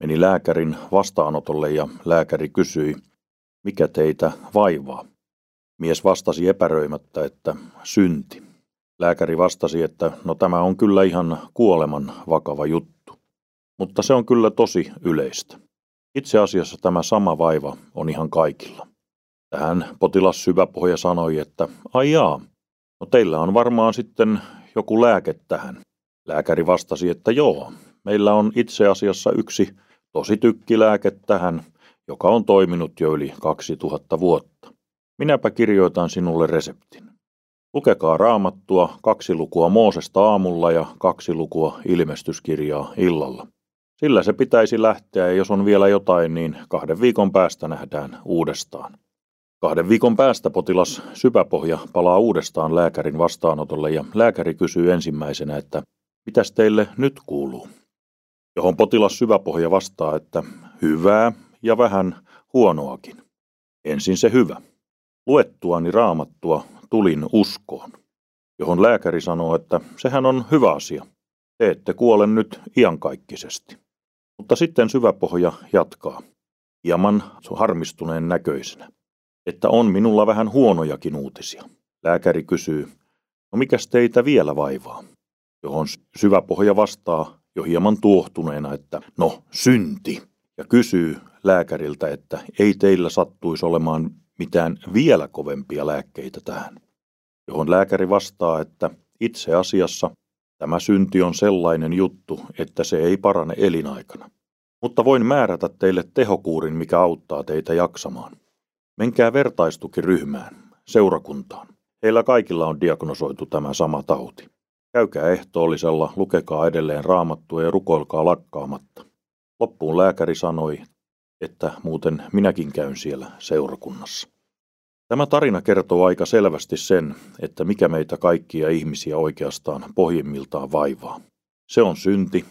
Meni lääkärin vastaanotolle ja lääkäri kysyi, mikä teitä vaivaa. Mies vastasi epäröimättä, että synti. Lääkäri vastasi, että no tämä on kyllä ihan kuoleman vakava juttu. Mutta se on kyllä tosi yleistä. Itse asiassa tämä sama vaiva on ihan kaikilla. Tähän potilas syväpohja sanoi, että ai jaa, no teillä on varmaan sitten joku lääke tähän. Lääkäri vastasi, että joo, meillä on itse asiassa yksi tosi tykkilääke tähän, joka on toiminut jo yli 2000 vuotta. Minäpä kirjoitan sinulle reseptin. Lukekaa raamattua kaksi lukua Moosesta aamulla ja kaksi lukua ilmestyskirjaa illalla. Sillä se pitäisi lähteä ja jos on vielä jotain, niin kahden viikon päästä nähdään uudestaan. Kahden viikon päästä potilas sypäpohja palaa uudestaan lääkärin vastaanotolle ja lääkäri kysyy ensimmäisenä, että mitäs teille nyt kuuluu? Johon potilas syväpohja vastaa, että hyvää ja vähän huonoakin. Ensin se hyvä. Luettuani raamattua tulin uskoon, johon lääkäri sanoo, että sehän on hyvä asia. Te ette kuole nyt iankaikkisesti. Mutta sitten syväpohja jatkaa, hieman harmistuneen näköisenä, että on minulla vähän huonojakin uutisia. Lääkäri kysyy, no mikäs teitä vielä vaivaa? Johon syväpohja vastaa jo hieman tuohtuneena, että no synti, ja kysyy lääkäriltä, että ei teillä sattuisi olemaan mitään vielä kovempia lääkkeitä tähän. Johon lääkäri vastaa, että itse asiassa Tämä synti on sellainen juttu, että se ei parane elinaikana. Mutta voin määrätä teille tehokuurin, mikä auttaa teitä jaksamaan. Menkää vertaistukiryhmään, seurakuntaan. Heillä kaikilla on diagnosoitu tämä sama tauti. Käykää ehtoollisella, lukekaa edelleen raamattua ja rukoilkaa lakkaamatta. Loppuun lääkäri sanoi, että muuten minäkin käyn siellä seurakunnassa. Tämä tarina kertoo aika selvästi sen, että mikä meitä kaikkia ihmisiä oikeastaan pohjimmiltaan vaivaa. Se on synti,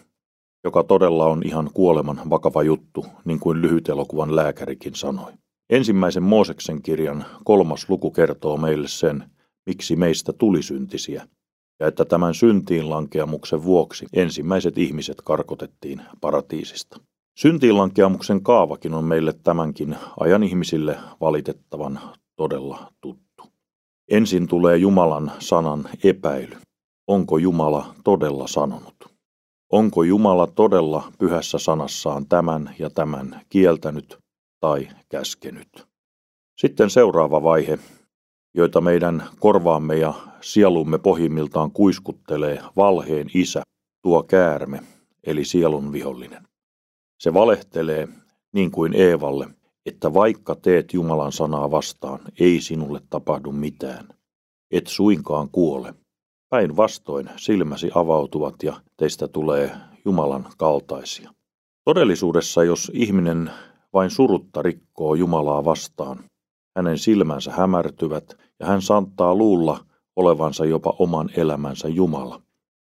joka todella on ihan kuoleman vakava juttu, niin kuin lyhytelokuvan lääkärikin sanoi. Ensimmäisen Mooseksen kirjan kolmas luku kertoo meille sen, miksi meistä tuli syntisiä, ja että tämän syntiin lankeamuksen vuoksi ensimmäiset ihmiset karkotettiin paratiisista. Syntiinlankeamuksen kaavakin on meille tämänkin ajan ihmisille valitettavan todella tuttu. Ensin tulee Jumalan sanan epäily. Onko Jumala todella sanonut? Onko Jumala todella pyhässä sanassaan tämän ja tämän kieltänyt tai käskenyt? Sitten seuraava vaihe, joita meidän korvaamme ja sielumme pohjimmiltaan kuiskuttelee valheen isä, tuo käärme, eli sielun vihollinen. Se valehtelee, niin kuin Eevalle, että vaikka teet Jumalan sanaa vastaan, ei sinulle tapahdu mitään. Et suinkaan kuole. Päinvastoin silmäsi avautuvat ja teistä tulee Jumalan kaltaisia. Todellisuudessa, jos ihminen vain surutta rikkoo Jumalaa vastaan, hänen silmänsä hämärtyvät ja hän saattaa luulla olevansa jopa oman elämänsä Jumala,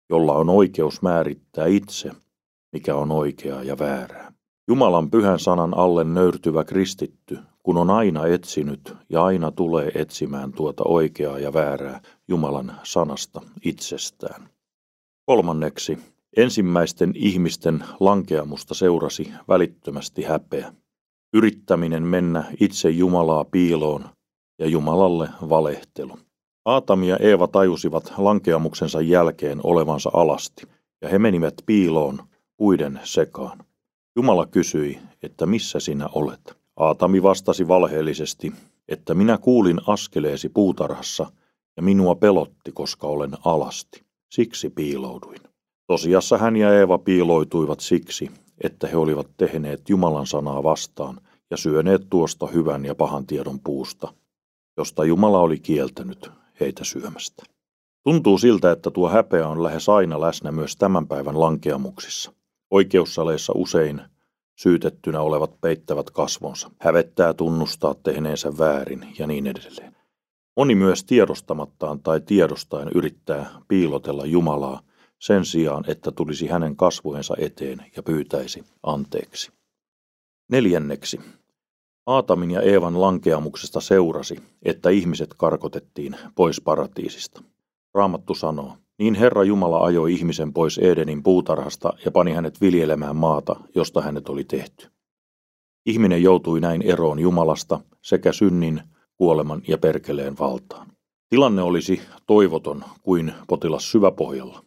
jolla on oikeus määrittää itse, mikä on oikeaa ja väärää. Jumalan pyhän sanan alle nöyrtyvä kristitty, kun on aina etsinyt ja aina tulee etsimään tuota oikeaa ja väärää Jumalan sanasta itsestään. Kolmanneksi, ensimmäisten ihmisten lankeamusta seurasi välittömästi häpeä. Yrittäminen mennä itse Jumalaa piiloon ja Jumalalle valehtelu. Aatami ja Eeva tajusivat lankeamuksensa jälkeen olevansa alasti, ja he menivät piiloon puiden sekaan. Jumala kysyi, että missä sinä olet? Aatami vastasi valheellisesti, että minä kuulin askeleesi puutarhassa ja minua pelotti, koska olen alasti. Siksi piilouduin. Tosiassa hän ja Eeva piiloituivat siksi, että he olivat tehneet Jumalan sanaa vastaan ja syöneet tuosta hyvän ja pahan tiedon puusta, josta Jumala oli kieltänyt heitä syömästä. Tuntuu siltä, että tuo häpeä on lähes aina läsnä myös tämän päivän lankeamuksissa. Oikeussaleissa usein syytettynä olevat peittävät kasvonsa, hävettää tunnustaa tehneensä väärin ja niin edelleen. Moni myös tiedostamattaan tai tiedostaen yrittää piilotella Jumalaa sen sijaan, että tulisi hänen kasvojensa eteen ja pyytäisi anteeksi. Neljänneksi. Aatamin ja Eevan lankeamuksesta seurasi, että ihmiset karkotettiin pois paratiisista. Raamattu sanoo, Niin Herra Jumala ajoi ihmisen pois Edenin puutarhasta ja pani hänet viljelemään maata, josta hänet oli tehty. Ihminen joutui näin eroon Jumalasta sekä synnin, kuoleman ja perkeleen valtaan. Tilanne olisi toivoton kuin potilas syväpohjalla.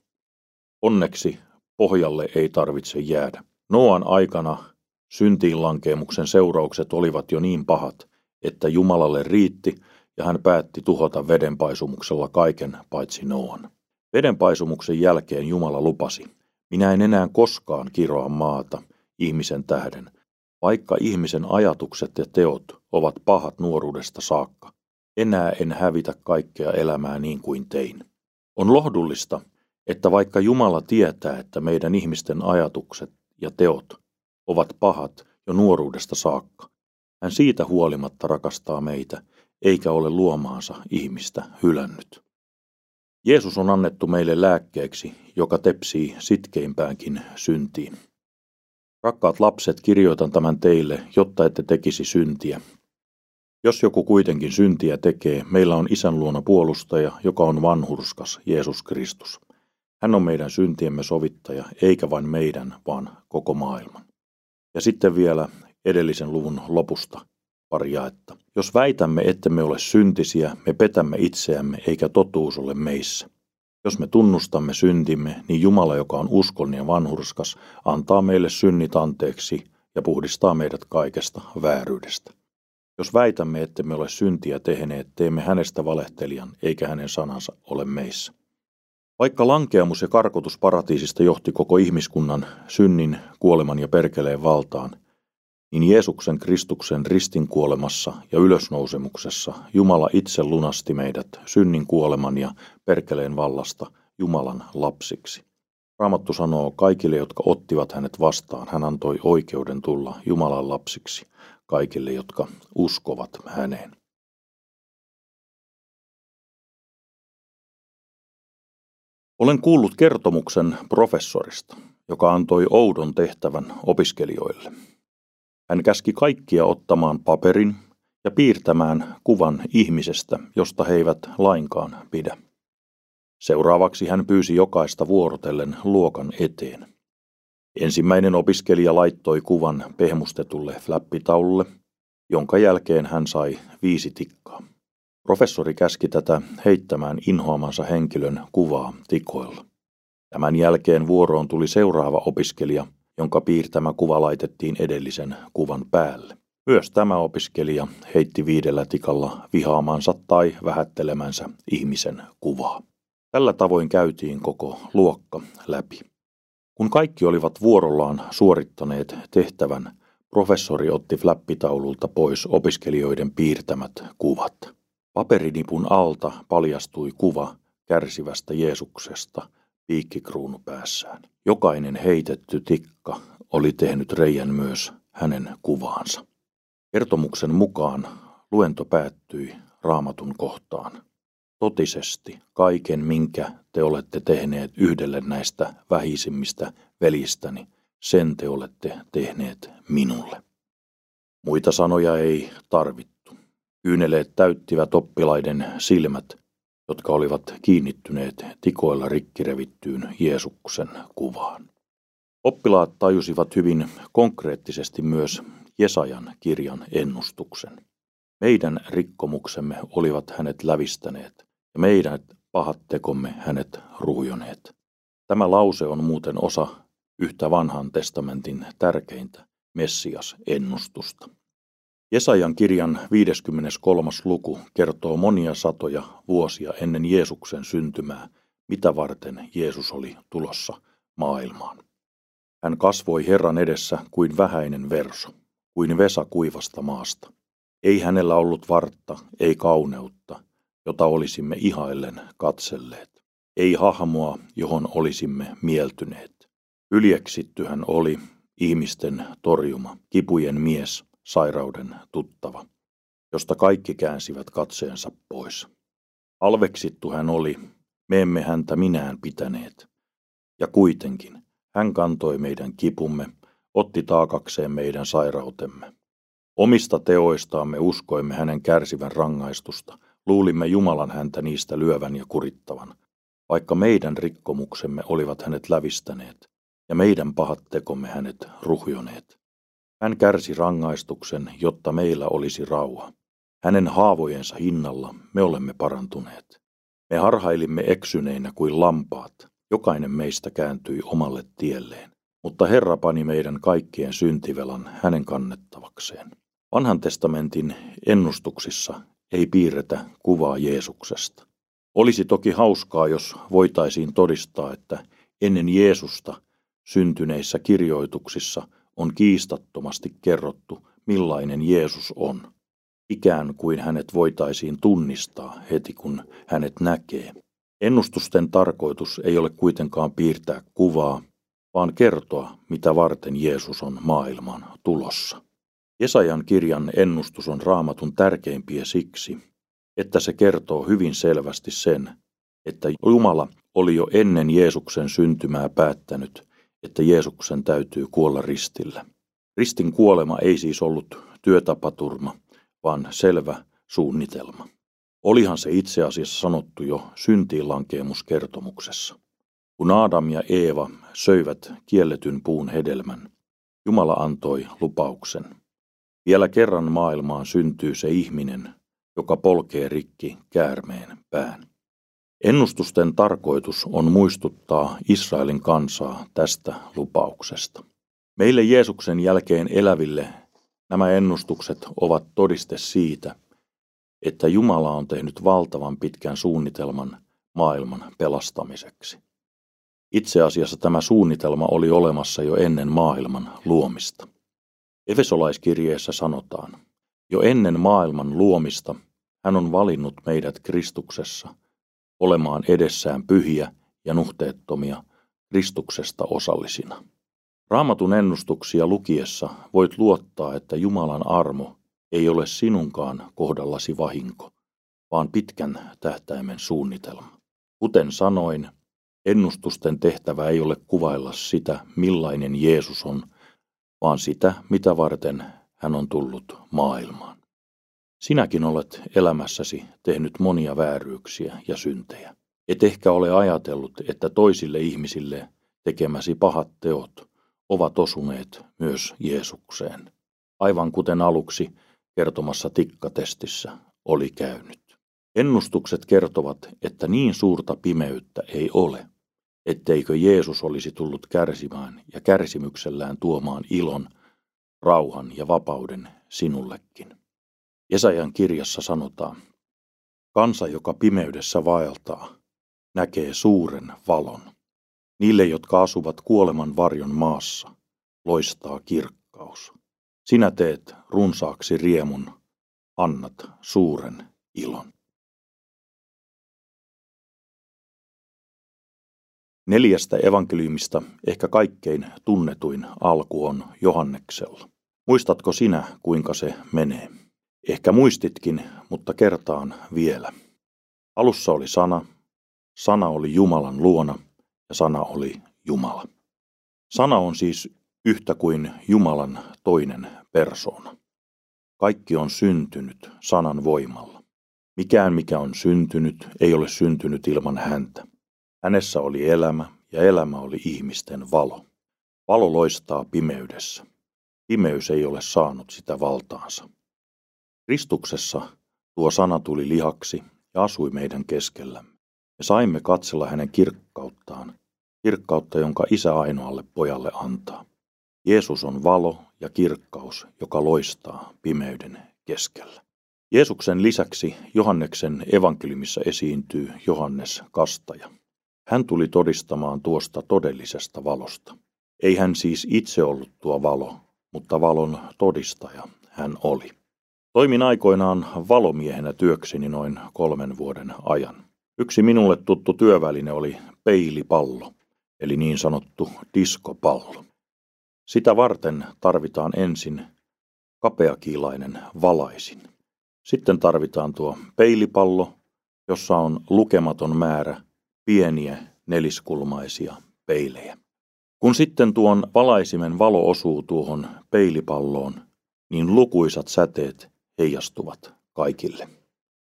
Onneksi pohjalle ei tarvitse jäädä. Noan aikana syntiin lankeemuksen seuraukset olivat jo niin pahat, että Jumalalle riitti ja hän päätti tuhota vedenpaisumuksella kaiken paitsi Noan. Vedenpaisumuksen jälkeen Jumala lupasi, minä en enää koskaan kiroa maata ihmisen tähden, vaikka ihmisen ajatukset ja teot ovat pahat nuoruudesta saakka. Enää en hävitä kaikkea elämää niin kuin tein. On lohdullista, että vaikka Jumala tietää, että meidän ihmisten ajatukset ja teot ovat pahat jo nuoruudesta saakka, hän siitä huolimatta rakastaa meitä, eikä ole luomaansa ihmistä hylännyt. Jeesus on annettu meille lääkkeeksi, joka tepsii sitkeimpäänkin syntiin. Rakkaat lapset, kirjoitan tämän teille, jotta ette tekisi syntiä. Jos joku kuitenkin syntiä tekee, meillä on isän luona puolustaja, joka on vanhurskas, Jeesus Kristus. Hän on meidän syntiemme sovittaja, eikä vain meidän, vaan koko maailman. Ja sitten vielä edellisen luvun lopusta pari jaetta. Jos väitämme, että me ole syntisiä, me petämme itseämme, eikä totuus ole meissä. Jos me tunnustamme syntimme, niin Jumala, joka on uskollinen ja vanhurskas, antaa meille synnit anteeksi ja puhdistaa meidät kaikesta vääryydestä. Jos väitämme, että me ole syntiä tehneet, teemme hänestä valehtelijan, eikä hänen sanansa ole meissä. Vaikka lankeamus ja karkotus paratiisista johti koko ihmiskunnan synnin, kuoleman ja perkeleen valtaan, niin Jeesuksen Kristuksen ristin kuolemassa ja ylösnousemuksessa Jumala itse lunasti meidät synnin kuoleman ja perkeleen vallasta Jumalan lapsiksi. Raamattu sanoo kaikille, jotka ottivat hänet vastaan, hän antoi oikeuden tulla Jumalan lapsiksi kaikille, jotka uskovat häneen. Olen kuullut kertomuksen professorista, joka antoi oudon tehtävän opiskelijoille. Hän käski kaikkia ottamaan paperin ja piirtämään kuvan ihmisestä, josta he eivät lainkaan pidä. Seuraavaksi hän pyysi jokaista vuorotellen luokan eteen. Ensimmäinen opiskelija laittoi kuvan pehmustetulle flappitaululle, jonka jälkeen hän sai viisi tikkaa. Professori käski tätä heittämään inhoamansa henkilön kuvaa tikoilla. Tämän jälkeen vuoroon tuli seuraava opiskelija, jonka piirtämä kuva laitettiin edellisen kuvan päälle. Myös tämä opiskelija heitti viidellä tikalla vihaamansa tai vähättelemänsä ihmisen kuvaa. Tällä tavoin käytiin koko luokka läpi. Kun kaikki olivat vuorollaan suorittaneet tehtävän, professori otti flappitaululta pois opiskelijoiden piirtämät kuvat. Paperinipun alta paljastui kuva kärsivästä Jeesuksesta piikkikruunu päässään. Jokainen heitetty tikka oli tehnyt reijän myös hänen kuvaansa. Kertomuksen mukaan luento päättyi raamatun kohtaan. Totisesti kaiken, minkä te olette tehneet yhdelle näistä vähisimmistä velistäni, sen te olette tehneet minulle. Muita sanoja ei tarvittu. Kyyneleet täyttivät oppilaiden silmät, jotka olivat kiinnittyneet tikoilla rikkirevittyyn Jeesuksen kuvaan. Oppilaat tajusivat hyvin konkreettisesti myös Jesajan kirjan ennustuksen. Meidän rikkomuksemme olivat hänet lävistäneet, ja meidän pahat tekomme hänet ruhjoneet. Tämä lause on muuten osa yhtä vanhan testamentin tärkeintä Messias-ennustusta. Jesajan kirjan 53. luku kertoo monia satoja vuosia ennen Jeesuksen syntymää, mitä varten Jeesus oli tulossa maailmaan. Hän kasvoi Herran edessä kuin vähäinen verso, kuin vesa kuivasta maasta. Ei hänellä ollut vartta, ei kauneutta, jota olisimme ihaillen katselleet. Ei hahmoa, johon olisimme mieltyneet. Yljeksitty hän oli, ihmisten torjuma, kipujen mies, sairauden tuttava, josta kaikki käänsivät katseensa pois. Alveksittu hän oli, me emme häntä minään pitäneet. Ja kuitenkin hän kantoi meidän kipumme, otti taakakseen meidän sairautemme. Omista teoistaamme uskoimme hänen kärsivän rangaistusta, luulimme Jumalan häntä niistä lyövän ja kurittavan. vaikka meidän rikkomuksemme olivat hänet lävistäneet ja meidän pahat tekomme hänet ruhjoneet. Hän kärsi rangaistuksen, jotta meillä olisi rauha. Hänen haavojensa hinnalla me olemme parantuneet. Me harhailimme eksyneinä kuin lampaat. Jokainen meistä kääntyi omalle tielleen. Mutta Herra pani meidän kaikkien syntivelan hänen kannettavakseen. Vanhan testamentin ennustuksissa ei piirretä kuvaa Jeesuksesta. Olisi toki hauskaa, jos voitaisiin todistaa, että ennen Jeesusta syntyneissä kirjoituksissa on kiistattomasti kerrottu, millainen Jeesus on. Ikään kuin hänet voitaisiin tunnistaa heti, kun hänet näkee. Ennustusten tarkoitus ei ole kuitenkaan piirtää kuvaa, vaan kertoa, mitä varten Jeesus on maailman tulossa. Jesajan kirjan ennustus on raamatun tärkeimpiä siksi, että se kertoo hyvin selvästi sen, että Jumala oli jo ennen Jeesuksen syntymää päättänyt, että Jeesuksen täytyy kuolla ristillä. Ristin kuolema ei siis ollut työtapaturma, vaan selvä suunnitelma. Olihan se itse asiassa sanottu jo syntiinlankeemuskertomuksessa. Kun Adam ja Eeva söivät kielletyn puun hedelmän, Jumala antoi lupauksen. Vielä kerran maailmaan syntyy se ihminen, joka polkee rikki käärmeen pään. Ennustusten tarkoitus on muistuttaa Israelin kansaa tästä lupauksesta. Meille Jeesuksen jälkeen eläville nämä ennustukset ovat todiste siitä, että Jumala on tehnyt valtavan pitkän suunnitelman maailman pelastamiseksi. Itse asiassa tämä suunnitelma oli olemassa jo ennen maailman luomista. Efesolaiskirjeessä sanotaan, jo ennen maailman luomista hän on valinnut meidät Kristuksessa olemaan edessään pyhiä ja nuhteettomia Kristuksesta osallisina. Raamatun ennustuksia lukiessa voit luottaa, että Jumalan armo ei ole sinunkaan kohdallasi vahinko, vaan pitkän tähtäimen suunnitelma. Kuten sanoin, ennustusten tehtävä ei ole kuvailla sitä, millainen Jeesus on, vaan sitä, mitä varten hän on tullut maailmaan. Sinäkin olet elämässäsi tehnyt monia vääryyksiä ja syntejä. Et ehkä ole ajatellut, että toisille ihmisille tekemäsi pahat teot ovat osuneet myös Jeesukseen, aivan kuten aluksi kertomassa tikkatestissä oli käynyt. Ennustukset kertovat, että niin suurta pimeyttä ei ole, etteikö Jeesus olisi tullut kärsimään ja kärsimyksellään tuomaan ilon, rauhan ja vapauden sinullekin. Jesajan kirjassa sanotaan, kansa, joka pimeydessä vaeltaa, näkee suuren valon. Niille, jotka asuvat kuoleman varjon maassa, loistaa kirkkaus. Sinä teet runsaaksi riemun, annat suuren ilon. Neljästä evankeliumista ehkä kaikkein tunnetuin alku on Johanneksella. Muistatko sinä, kuinka se menee? Ehkä muistitkin, mutta kertaan vielä. Alussa oli sana, sana oli Jumalan luona ja sana oli Jumala. Sana on siis yhtä kuin Jumalan toinen persoona. Kaikki on syntynyt sanan voimalla. Mikään, mikä on syntynyt, ei ole syntynyt ilman häntä. Hänessä oli elämä ja elämä oli ihmisten valo. Valo loistaa pimeydessä. Pimeys ei ole saanut sitä valtaansa. Kristuksessa tuo sana tuli lihaksi ja asui meidän keskellämme. Me saimme katsella hänen kirkkauttaan, kirkkautta, jonka isä ainoalle pojalle antaa. Jeesus on valo ja kirkkaus, joka loistaa pimeyden keskellä. Jeesuksen lisäksi Johanneksen evankeliumissa esiintyy Johannes Kastaja. Hän tuli todistamaan tuosta todellisesta valosta. Ei hän siis itse ollut tuo valo, mutta valon todistaja hän oli. Toimin aikoinaan valomiehenä työkseni noin kolmen vuoden ajan. Yksi minulle tuttu työväline oli peilipallo, eli niin sanottu diskopallo. Sitä varten tarvitaan ensin kapeakiilainen valaisin. Sitten tarvitaan tuo peilipallo, jossa on lukematon määrä pieniä neliskulmaisia peilejä. Kun sitten tuon valaisimen valo osuu tuohon peilipalloon, niin lukuisat säteet heijastuvat kaikille.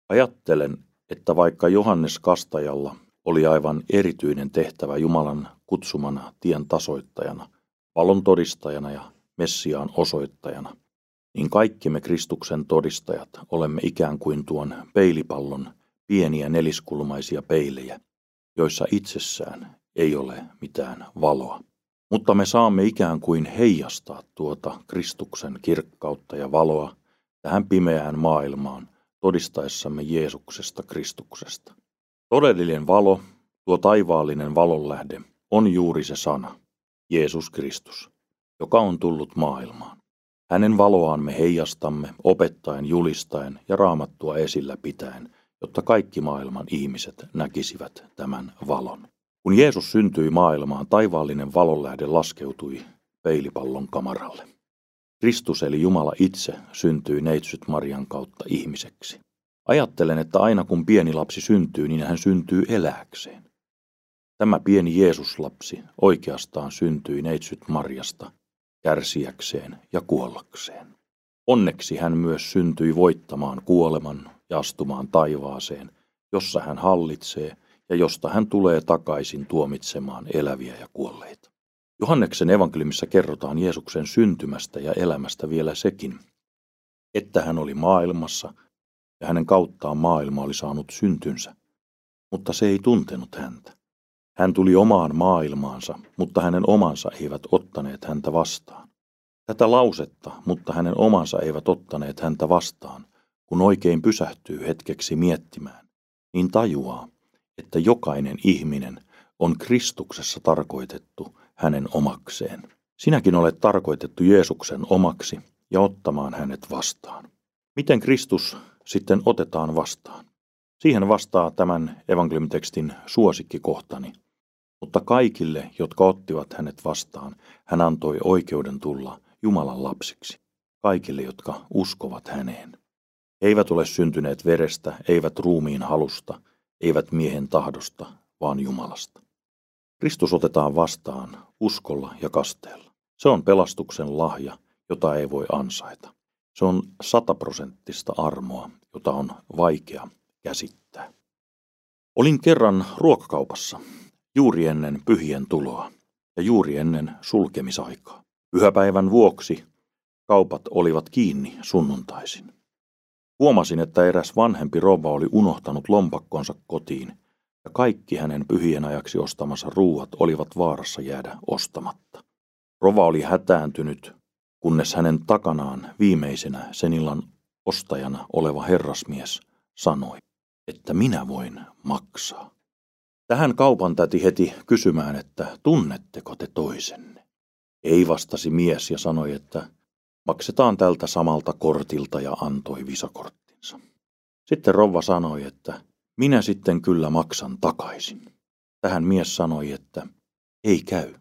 Ajattelen, että vaikka Johannes Kastajalla oli aivan erityinen tehtävä Jumalan kutsumana tien tasoittajana, valon todistajana ja Messiaan osoittajana, niin kaikki me Kristuksen todistajat olemme ikään kuin tuon peilipallon pieniä neliskulmaisia peilejä, joissa itsessään ei ole mitään valoa. Mutta me saamme ikään kuin heijastaa tuota Kristuksen kirkkautta ja valoa tähän pimeään maailmaan todistaessamme Jeesuksesta Kristuksesta. Todellinen valo, tuo taivaallinen valonlähde, on juuri se sana, Jeesus Kristus, joka on tullut maailmaan. Hänen valoaan me heijastamme opettaen, julistaen ja raamattua esillä pitäen, jotta kaikki maailman ihmiset näkisivät tämän valon. Kun Jeesus syntyi maailmaan, taivaallinen valonlähde laskeutui peilipallon kamaralle. Kristus eli Jumala itse syntyi neitsyt Marian kautta ihmiseksi. Ajattelen, että aina kun pieni lapsi syntyy, niin hän syntyy eläkseen. Tämä pieni Jeesuslapsi oikeastaan syntyi neitsyt Marjasta kärsiäkseen ja kuollakseen. Onneksi hän myös syntyi voittamaan kuoleman ja astumaan taivaaseen, jossa hän hallitsee ja josta hän tulee takaisin tuomitsemaan eläviä ja kuolleita. Johanneksen evankeliumissa kerrotaan Jeesuksen syntymästä ja elämästä vielä sekin, että hän oli maailmassa ja hänen kauttaan maailma oli saanut syntynsä, mutta se ei tuntenut häntä. Hän tuli omaan maailmaansa, mutta hänen omansa eivät ottaneet häntä vastaan. Tätä lausetta, mutta hänen omansa eivät ottaneet häntä vastaan, kun oikein pysähtyy hetkeksi miettimään, niin tajuaa, että jokainen ihminen on Kristuksessa tarkoitettu hänen omakseen. Sinäkin olet tarkoitettu Jeesuksen omaksi ja ottamaan hänet vastaan. Miten Kristus sitten otetaan vastaan? Siihen vastaa tämän evankeliumitekstin suosikkikohtani. Mutta kaikille, jotka ottivat hänet vastaan, hän antoi oikeuden tulla Jumalan lapsiksi. Kaikille, jotka uskovat häneen. He eivät ole syntyneet verestä, eivät ruumiin halusta, eivät miehen tahdosta, vaan Jumalasta. Kristus otetaan vastaan uskolla ja kasteella. Se on pelastuksen lahja, jota ei voi ansaita. Se on sataprosenttista armoa, jota on vaikea käsittää. Olin kerran ruokakaupassa juuri ennen pyhien tuloa ja juuri ennen sulkemisaikaa. Pyhäpäivän vuoksi kaupat olivat kiinni sunnuntaisin. Huomasin, että eräs vanhempi rouva oli unohtanut lompakkonsa kotiin ja kaikki hänen pyhien ajaksi ostamansa ruuat olivat vaarassa jäädä ostamatta. Rova oli hätääntynyt, kunnes hänen takanaan viimeisenä sen illan ostajana oleva herrasmies sanoi, että minä voin maksaa. Tähän kaupan täti heti kysymään, että tunnetteko te toisenne? Ei vastasi mies ja sanoi, että maksetaan tältä samalta kortilta ja antoi visakorttinsa. Sitten rouva sanoi, että minä sitten kyllä maksan takaisin. Tähän mies sanoi, että ei käy,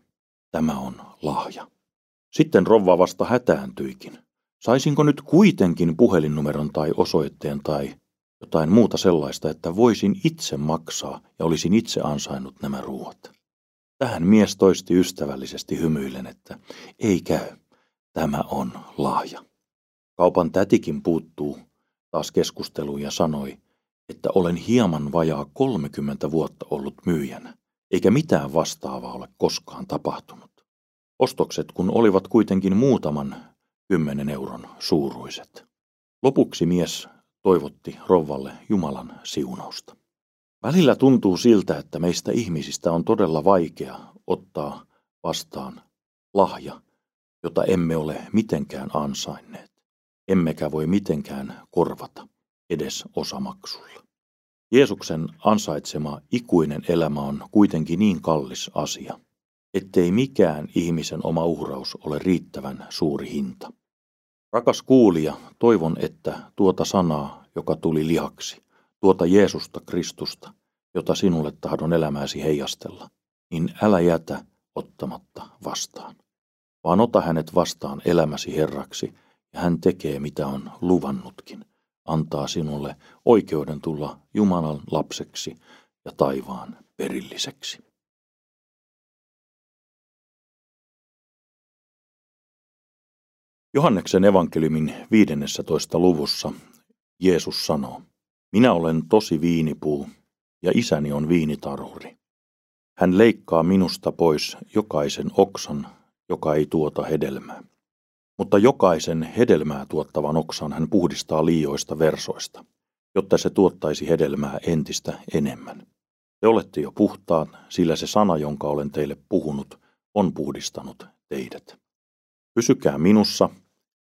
tämä on lahja. Sitten rouva vasta hätääntyikin. Saisinko nyt kuitenkin puhelinnumeron tai osoitteen tai jotain muuta sellaista, että voisin itse maksaa ja olisin itse ansainnut nämä ruuat. Tähän mies toisti ystävällisesti hymyillen, että ei käy, tämä on lahja. Kaupan tätikin puuttuu taas keskusteluun ja sanoi, että olen hieman vajaa 30 vuotta ollut myyjänä, eikä mitään vastaavaa ole koskaan tapahtunut. Ostokset kun olivat kuitenkin muutaman kymmenen euron suuruiset. Lopuksi mies toivotti rouvalle Jumalan siunausta. Välillä tuntuu siltä, että meistä ihmisistä on todella vaikea ottaa vastaan lahja, jota emme ole mitenkään ansainneet, emmekä voi mitenkään korvata edes osamaksulla. Jeesuksen ansaitsema ikuinen elämä on kuitenkin niin kallis asia, ettei mikään ihmisen oma uhraus ole riittävän suuri hinta. Rakas kuulija, toivon, että tuota sanaa, joka tuli lihaksi, tuota Jeesusta Kristusta, jota sinulle tahdon elämääsi heijastella, niin älä jätä ottamatta vastaan, vaan ota hänet vastaan elämäsi Herraksi, ja hän tekee mitä on luvannutkin, antaa sinulle oikeuden tulla Jumalan lapseksi ja taivaan perilliseksi. Johanneksen evankeliumin 15. luvussa Jeesus sanoo, Minä olen tosi viinipuu, ja isäni on viinitarhuri. Hän leikkaa minusta pois jokaisen oksan, joka ei tuota hedelmää. Mutta jokaisen hedelmää tuottavan oksan hän puhdistaa liioista versoista, jotta se tuottaisi hedelmää entistä enemmän. Te olette jo puhtaat, sillä se sana, jonka olen teille puhunut, on puhdistanut teidät. Pysykää minussa,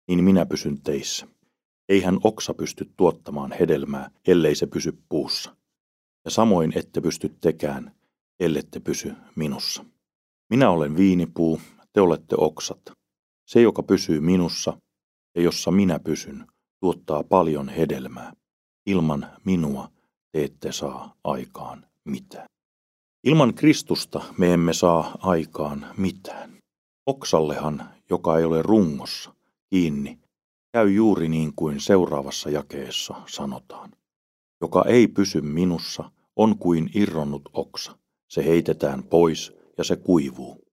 niin minä pysyn teissä. Eihän oksa pysty tuottamaan hedelmää, ellei se pysy puussa. Ja samoin ette pysty tekään, ellette pysy minussa. Minä olen viinipuu, te olette oksat. Se, joka pysyy minussa ja jossa minä pysyn, tuottaa paljon hedelmää. Ilman minua te ette saa aikaan mitään. Ilman Kristusta me emme saa aikaan mitään. Oksallehan, joka ei ole rungossa, kiinni, käy juuri niin kuin seuraavassa jakeessa sanotaan. Joka ei pysy minussa, on kuin irronnut oksa. Se heitetään pois ja se kuivuu.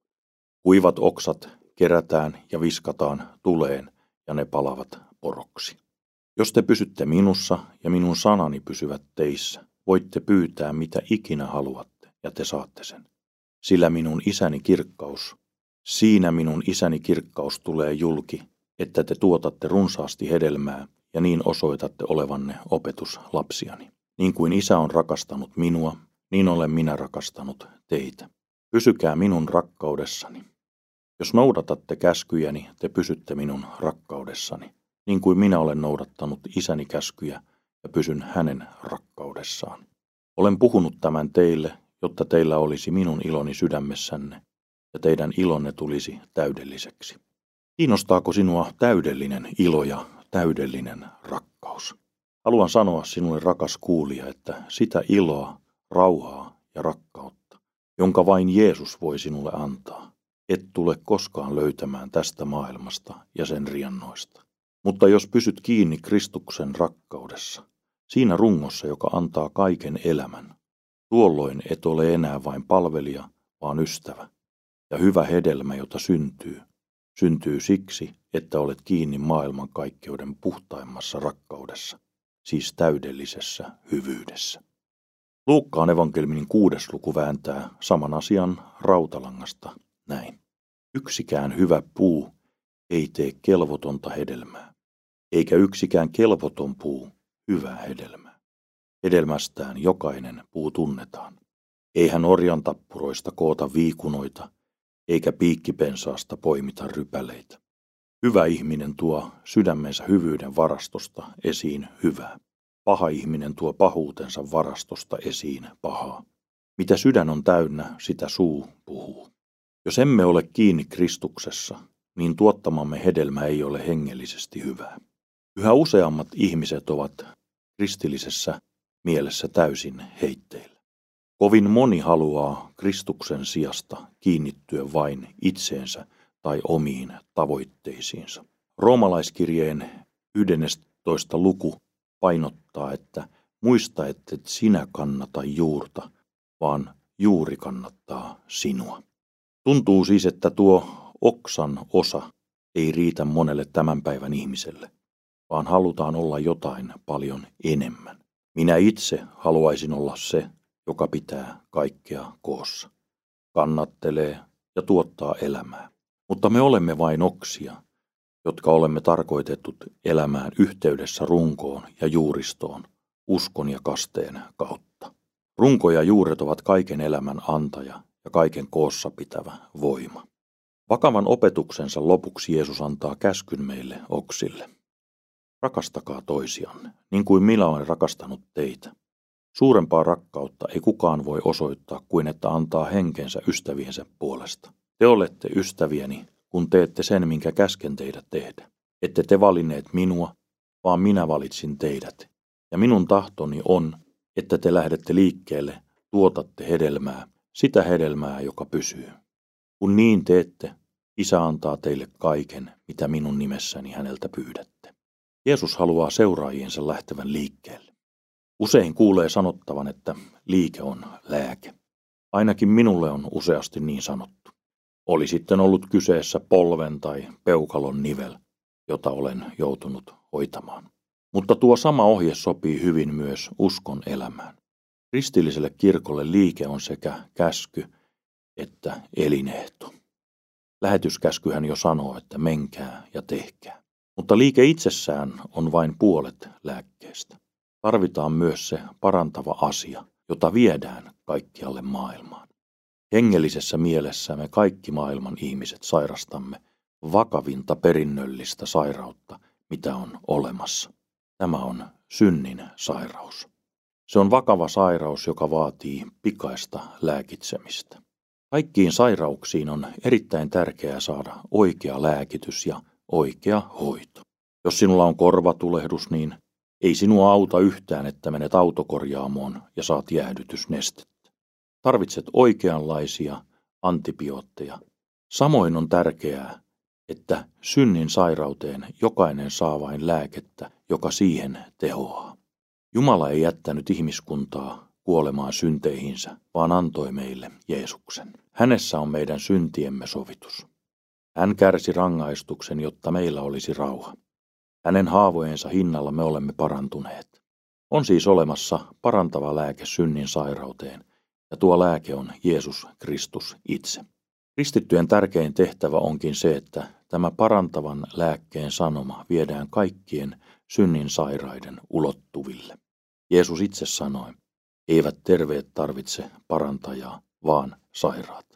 Kuivat oksat kerätään ja viskataan tuleen ja ne palavat poroksi. Jos te pysytte minussa ja minun sanani pysyvät teissä, voitte pyytää mitä ikinä haluatte ja te saatte sen. Sillä minun isäni kirkkaus, siinä minun isäni kirkkaus tulee julki, että te tuotatte runsaasti hedelmää ja niin osoitatte olevanne opetuslapsiani. Niin kuin isä on rakastanut minua, niin olen minä rakastanut teitä. Pysykää minun rakkaudessani. Jos noudatatte käskyjäni, te pysytte minun rakkaudessani, niin kuin minä olen noudattanut isäni käskyjä ja pysyn hänen rakkaudessaan. Olen puhunut tämän teille, jotta teillä olisi minun iloni sydämessänne ja teidän ilonne tulisi täydelliseksi. Kiinnostaako sinua täydellinen ilo ja täydellinen rakkaus? Haluan sanoa sinulle, rakas kuulija, että sitä iloa, rauhaa ja rakkautta, jonka vain Jeesus voi sinulle antaa, et tule koskaan löytämään tästä maailmasta ja sen riannoista. Mutta jos pysyt kiinni Kristuksen rakkaudessa, siinä rungossa, joka antaa kaiken elämän, tuolloin et ole enää vain palvelija, vaan ystävä. Ja hyvä hedelmä, jota syntyy, syntyy siksi, että olet kiinni maailmankaikkeuden puhtaimmassa rakkaudessa, siis täydellisessä hyvyydessä. Luukkaan evankelmin kuudes luku vääntää saman asian rautalangasta näin. Yksikään hyvä puu ei tee kelvotonta hedelmää, eikä yksikään kelvoton puu hyvää hedelmää. Hedelmästään jokainen puu tunnetaan. Eihän orjan tappuroista koota viikunoita, eikä piikkipensaasta poimita rypäleitä. Hyvä ihminen tuo sydämensä hyvyyden varastosta esiin hyvää. Paha ihminen tuo pahuutensa varastosta esiin pahaa. Mitä sydän on täynnä, sitä suu puhuu. Jos emme ole kiinni Kristuksessa, niin tuottamamme hedelmä ei ole hengellisesti hyvää. Yhä useammat ihmiset ovat kristillisessä mielessä täysin heitteillä. Kovin moni haluaa Kristuksen sijasta kiinnittyä vain itseensä tai omiin tavoitteisiinsa. Roomalaiskirjeen 11. luku painottaa, että muista, että et sinä kannata juurta, vaan juuri kannattaa sinua. Tuntuu siis, että tuo oksan osa ei riitä monelle tämän päivän ihmiselle, vaan halutaan olla jotain paljon enemmän. Minä itse haluaisin olla se, joka pitää kaikkea koossa, kannattelee ja tuottaa elämää. Mutta me olemme vain oksia, jotka olemme tarkoitetut elämään yhteydessä runkoon ja juuristoon, uskon ja kasteen kautta. Runko ja juuret ovat kaiken elämän antaja ja kaiken koossa pitävä voima. Vakavan opetuksensa lopuksi Jeesus antaa käskyn meille oksille. Rakastakaa toisianne, niin kuin minä olen rakastanut teitä. Suurempaa rakkautta ei kukaan voi osoittaa kuin että antaa henkensä ystäviensä puolesta. Te olette ystävieni, kun teette sen, minkä käsken teidät tehdä. Ette te valinneet minua, vaan minä valitsin teidät. Ja minun tahtoni on, että te lähdette liikkeelle, tuotatte hedelmää, sitä hedelmää, joka pysyy. Kun niin teette, Isä antaa teille kaiken, mitä minun nimessäni häneltä pyydätte. Jeesus haluaa seuraajiensa lähtevän liikkeelle. Usein kuulee sanottavan, että liike on lääke. Ainakin minulle on useasti niin sanottu. Oli sitten ollut kyseessä polven tai peukalon nivel, jota olen joutunut hoitamaan. Mutta tuo sama ohje sopii hyvin myös uskon elämään. Kristilliselle kirkolle liike on sekä käsky että elinehto. Lähetyskäskyhän jo sanoo, että menkää ja tehkää. Mutta liike itsessään on vain puolet lääkkeestä. Tarvitaan myös se parantava asia, jota viedään kaikkialle maailmaan. Hengellisessä mielessä me kaikki maailman ihmiset sairastamme vakavinta perinnöllistä sairautta, mitä on olemassa. Tämä on synnin sairaus. Se on vakava sairaus, joka vaatii pikaista lääkitsemistä. Kaikkiin sairauksiin on erittäin tärkeää saada oikea lääkitys ja oikea hoito. Jos sinulla on korvatulehdus, niin ei sinua auta yhtään, että menet autokorjaamoon ja saat jäähdytysnestettä. Tarvitset oikeanlaisia antibiootteja. Samoin on tärkeää, että synnin sairauteen jokainen saa vain lääkettä, joka siihen tehoaa. Jumala ei jättänyt ihmiskuntaa kuolemaan synteihinsä, vaan antoi meille Jeesuksen. Hänessä on meidän syntiemme sovitus. Hän kärsi rangaistuksen, jotta meillä olisi rauha. Hänen haavojensa hinnalla me olemme parantuneet. On siis olemassa parantava lääke synnin sairauteen, ja tuo lääke on Jeesus Kristus itse. Kristittyjen tärkein tehtävä onkin se, että tämä parantavan lääkkeen sanoma viedään kaikkien synnin sairaiden ulottuville. Jeesus itse sanoi, eivät terveet tarvitse parantajaa, vaan sairaat.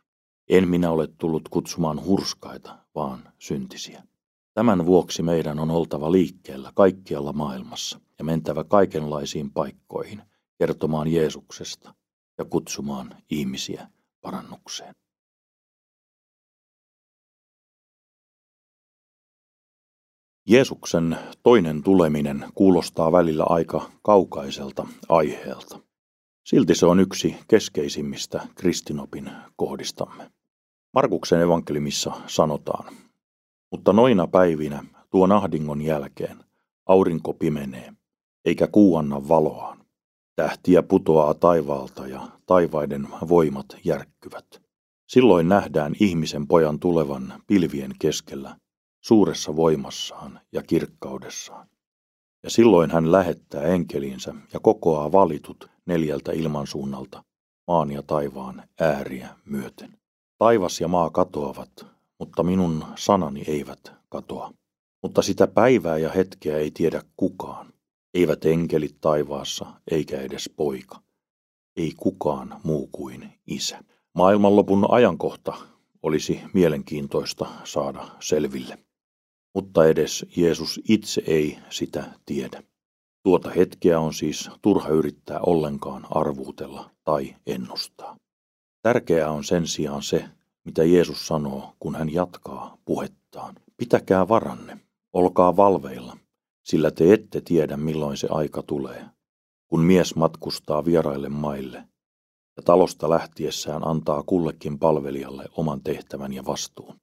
En minä ole tullut kutsumaan hurskaita, vaan syntisiä. Tämän vuoksi meidän on oltava liikkeellä kaikkialla maailmassa ja mentävä kaikenlaisiin paikkoihin kertomaan Jeesuksesta ja kutsumaan ihmisiä parannukseen. Jeesuksen toinen tuleminen kuulostaa välillä aika kaukaiselta aiheelta. Silti se on yksi keskeisimmistä kristinopin kohdistamme. Markuksen evankeliumissa sanotaan, mutta noina päivinä tuon ahdingon jälkeen aurinko pimenee, eikä kuu anna valoaan. Tähtiä putoaa taivaalta ja taivaiden voimat järkkyvät. Silloin nähdään ihmisen pojan tulevan pilvien keskellä, suuressa voimassaan ja kirkkaudessaan. Ja silloin hän lähettää enkelinsä ja kokoaa valitut neljältä ilmansuunnalta, maan ja taivaan ääriä myöten. Taivas ja maa katoavat, mutta minun sanani eivät katoa. Mutta sitä päivää ja hetkeä ei tiedä kukaan. Eivät enkelit taivaassa, eikä edes poika. Ei kukaan muu kuin isä. Maailmanlopun ajankohta olisi mielenkiintoista saada selville. Mutta edes Jeesus itse ei sitä tiedä. Tuota hetkeä on siis turha yrittää ollenkaan arvuutella tai ennustaa. Tärkeää on sen sijaan se, mitä Jeesus sanoo, kun hän jatkaa puhettaan. Pitäkää varanne, olkaa valveilla, sillä te ette tiedä milloin se aika tulee, kun mies matkustaa vieraille maille ja talosta lähtiessään antaa kullekin palvelijalle oman tehtävän ja vastuun.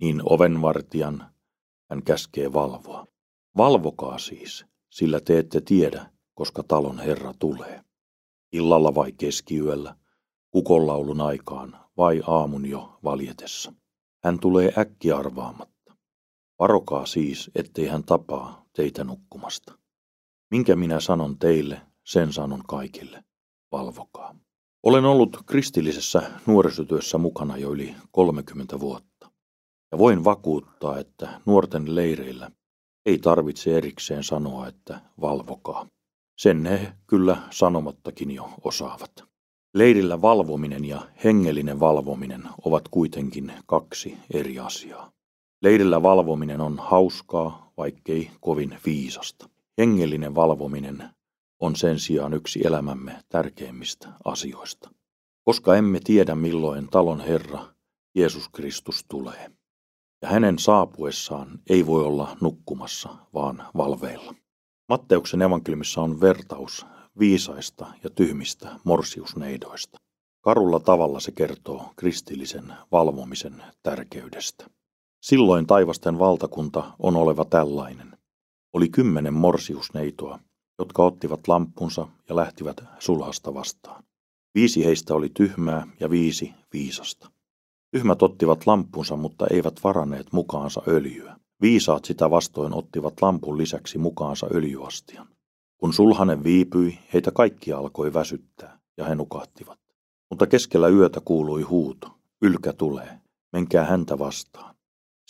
Niin ovenvartijan hän käskee valvoa. Valvokaa siis, sillä te ette tiedä, koska talon herra tulee. Illalla vai keskiyöllä, kukonlaulun aikaan vai aamun jo valjetessa. Hän tulee äkki arvaamatta. Varokaa siis, ettei hän tapaa teitä nukkumasta. Minkä minä sanon teille, sen sanon kaikille. Valvokaa. Olen ollut kristillisessä nuorisotyössä mukana jo yli 30 vuotta. Ja voin vakuuttaa, että nuorten leireillä ei tarvitse erikseen sanoa, että valvokaa. Sen ne kyllä sanomattakin jo osaavat. Leirillä valvominen ja hengellinen valvominen ovat kuitenkin kaksi eri asiaa. Leirillä valvominen on hauskaa, vaikkei kovin viisasta. Hengellinen valvominen on sen sijaan yksi elämämme tärkeimmistä asioista. Koska emme tiedä milloin talon Herra Jeesus Kristus tulee. Ja hänen saapuessaan ei voi olla nukkumassa, vaan valveilla. Matteuksen evankeliumissa on vertaus viisaista ja tyhmistä morsiusneidoista. Karulla tavalla se kertoo kristillisen valvomisen tärkeydestä. Silloin taivasten valtakunta on oleva tällainen. Oli kymmenen morsiusneitoa, jotka ottivat lampunsa ja lähtivät sulhasta vastaan. Viisi heistä oli tyhmää ja viisi viisasta. Tyhmät ottivat lampunsa, mutta eivät varanneet mukaansa öljyä. Viisaat sitä vastoin ottivat lampun lisäksi mukaansa öljyastian. Kun sulhanen viipyi, heitä kaikki alkoi väsyttää, ja he nukahtivat. Mutta keskellä yötä kuului huuto, ylkä tulee, menkää häntä vastaan.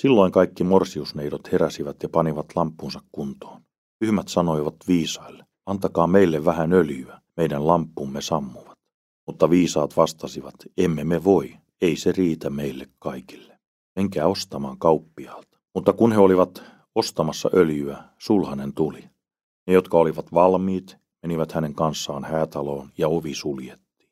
Silloin kaikki morsiusneidot heräsivät ja panivat lampunsa kuntoon. Tyhmät sanoivat viisaille, antakaa meille vähän öljyä, meidän lampumme sammuvat. Mutta viisaat vastasivat, emme me voi, ei se riitä meille kaikille. Menkää ostamaan kauppiaalta. Mutta kun he olivat ostamassa öljyä, sulhanen tuli. Ne, jotka olivat valmiit, menivät hänen kanssaan häätaloon ja ovi suljettiin.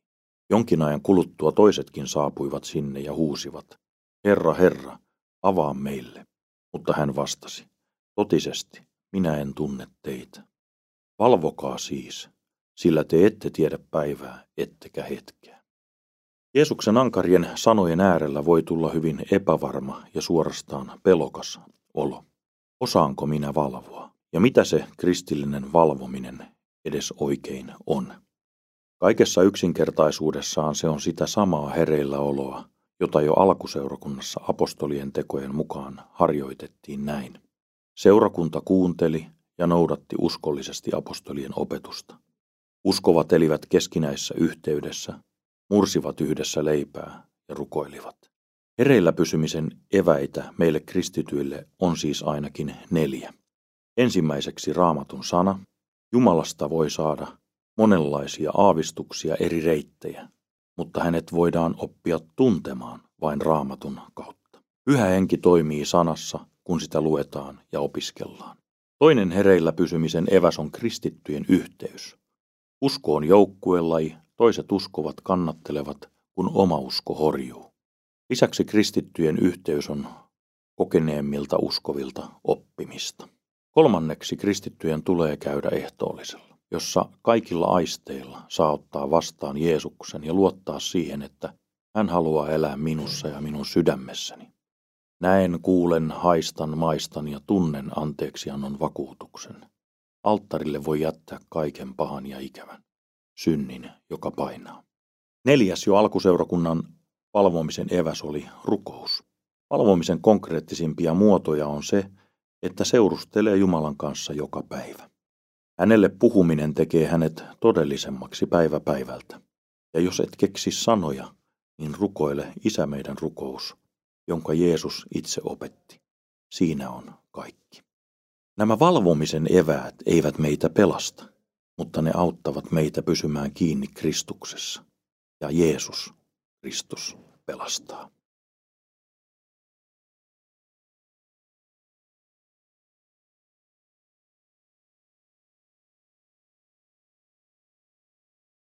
Jonkin ajan kuluttua toisetkin saapuivat sinne ja huusivat, Herra, Herra, avaa meille. Mutta hän vastasi, totisesti, minä en tunne teitä. Valvokaa siis, sillä te ette tiedä päivää, ettekä hetkeä. Jeesuksen ankarien sanojen äärellä voi tulla hyvin epävarma ja suorastaan pelokas olo. Osaanko minä valvoa? Ja mitä se kristillinen valvominen edes oikein on? Kaikessa yksinkertaisuudessaan se on sitä samaa hereilläoloa, jota jo alkuseurakunnassa apostolien tekojen mukaan harjoitettiin näin. Seurakunta kuunteli ja noudatti uskollisesti apostolien opetusta. Uskovat elivät keskinäisessä yhteydessä, mursivat yhdessä leipää ja rukoilivat. Hereillä pysymisen eväitä meille kristityille on siis ainakin neljä. Ensimmäiseksi raamatun sana. Jumalasta voi saada monenlaisia aavistuksia eri reittejä, mutta hänet voidaan oppia tuntemaan vain raamatun kautta. Pyhä henki toimii sanassa, kun sitä luetaan ja opiskellaan. Toinen hereillä pysymisen eväs on kristittyjen yhteys. Usko on joukkuelaji, toiset uskovat kannattelevat, kun oma usko horjuu. Lisäksi kristittyjen yhteys on kokeneemmilta uskovilta oppimista. Kolmanneksi kristittyjen tulee käydä ehtoollisella, jossa kaikilla aisteilla saa ottaa vastaan Jeesuksen ja luottaa siihen, että hän haluaa elää minussa ja minun sydämessäni. Näen, kuulen, haistan, maistan ja tunnen anteeksiannon vakuutuksen. Alttarille voi jättää kaiken pahan ja ikävän, synnin, joka painaa. Neljäs jo alkuseurakunnan palvomisen eväs oli rukous. Palvomisen konkreettisimpia muotoja on se, että seurustelee Jumalan kanssa joka päivä. Hänelle puhuminen tekee hänet todellisemmaksi päivä päivältä. Ja jos et keksi sanoja, niin rukoile Isä meidän rukous, jonka Jeesus itse opetti. Siinä on kaikki. Nämä valvomisen eväät eivät meitä pelasta, mutta ne auttavat meitä pysymään kiinni Kristuksessa. Ja Jeesus, Kristus, pelastaa.